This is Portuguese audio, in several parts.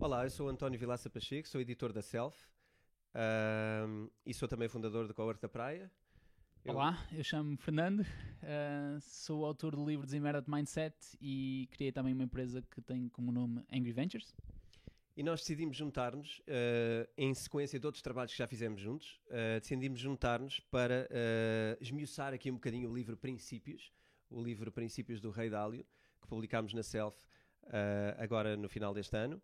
Olá, eu sou António Vilaça Pacheco, sou editor da Self uh, e sou também fundador do Cowork da Praia. Eu... Olá, eu chamo-me Fernando, uh, sou autor do livro Desemera de Mindset e criei também uma empresa que tem como nome Angry Ventures. E nós decidimos juntar-nos, uh, em sequência de outros trabalhos que já fizemos juntos, uh, decidimos juntar-nos para esmiuçar aqui um bocadinho o livro Princípios, o livro Princípios do Rei Dálio, que publicámos na Self agora no final deste ano.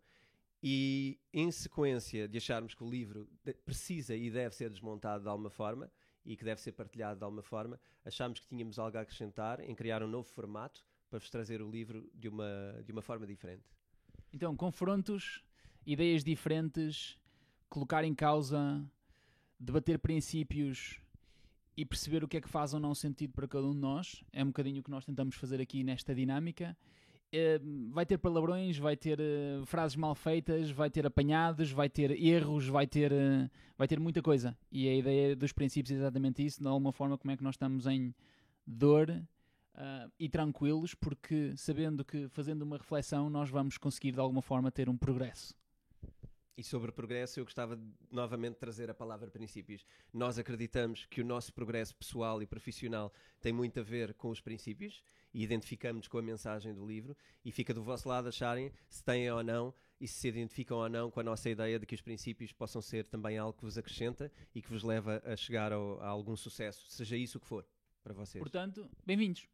E em sequência de acharmos que o livro precisa e deve ser desmontado de alguma forma e que deve ser partilhado de alguma forma, achámos que tínhamos algo a acrescentar em criar um novo formato para vos trazer o livro de uma, de uma forma diferente. Então, confrontos ideias diferentes, colocar em causa, debater princípios e perceber o que é que faz ou não sentido para cada um de nós. É um bocadinho o que nós tentamos fazer aqui nesta dinâmica. Vai ter palavrões, vai ter uh, frases mal feitas, vai ter apanhados, vai ter erros, vai ter, uh, vai ter muita coisa. E a ideia dos princípios é exatamente isso, de alguma forma, como é que nós estamos em dor uh, e tranquilos, porque sabendo que fazendo uma reflexão nós vamos conseguir de alguma forma ter um progresso. E sobre progresso, eu gostava de, novamente trazer a palavra princípios. Nós acreditamos que o nosso progresso pessoal e profissional tem muito a ver com os princípios e identificamos com a mensagem do livro. E fica do vosso lado acharem se têm ou não e se se identificam ou não com a nossa ideia de que os princípios possam ser também algo que vos acrescenta e que vos leva a chegar ao, a algum sucesso, seja isso o que for para vocês. Portanto, bem-vindos.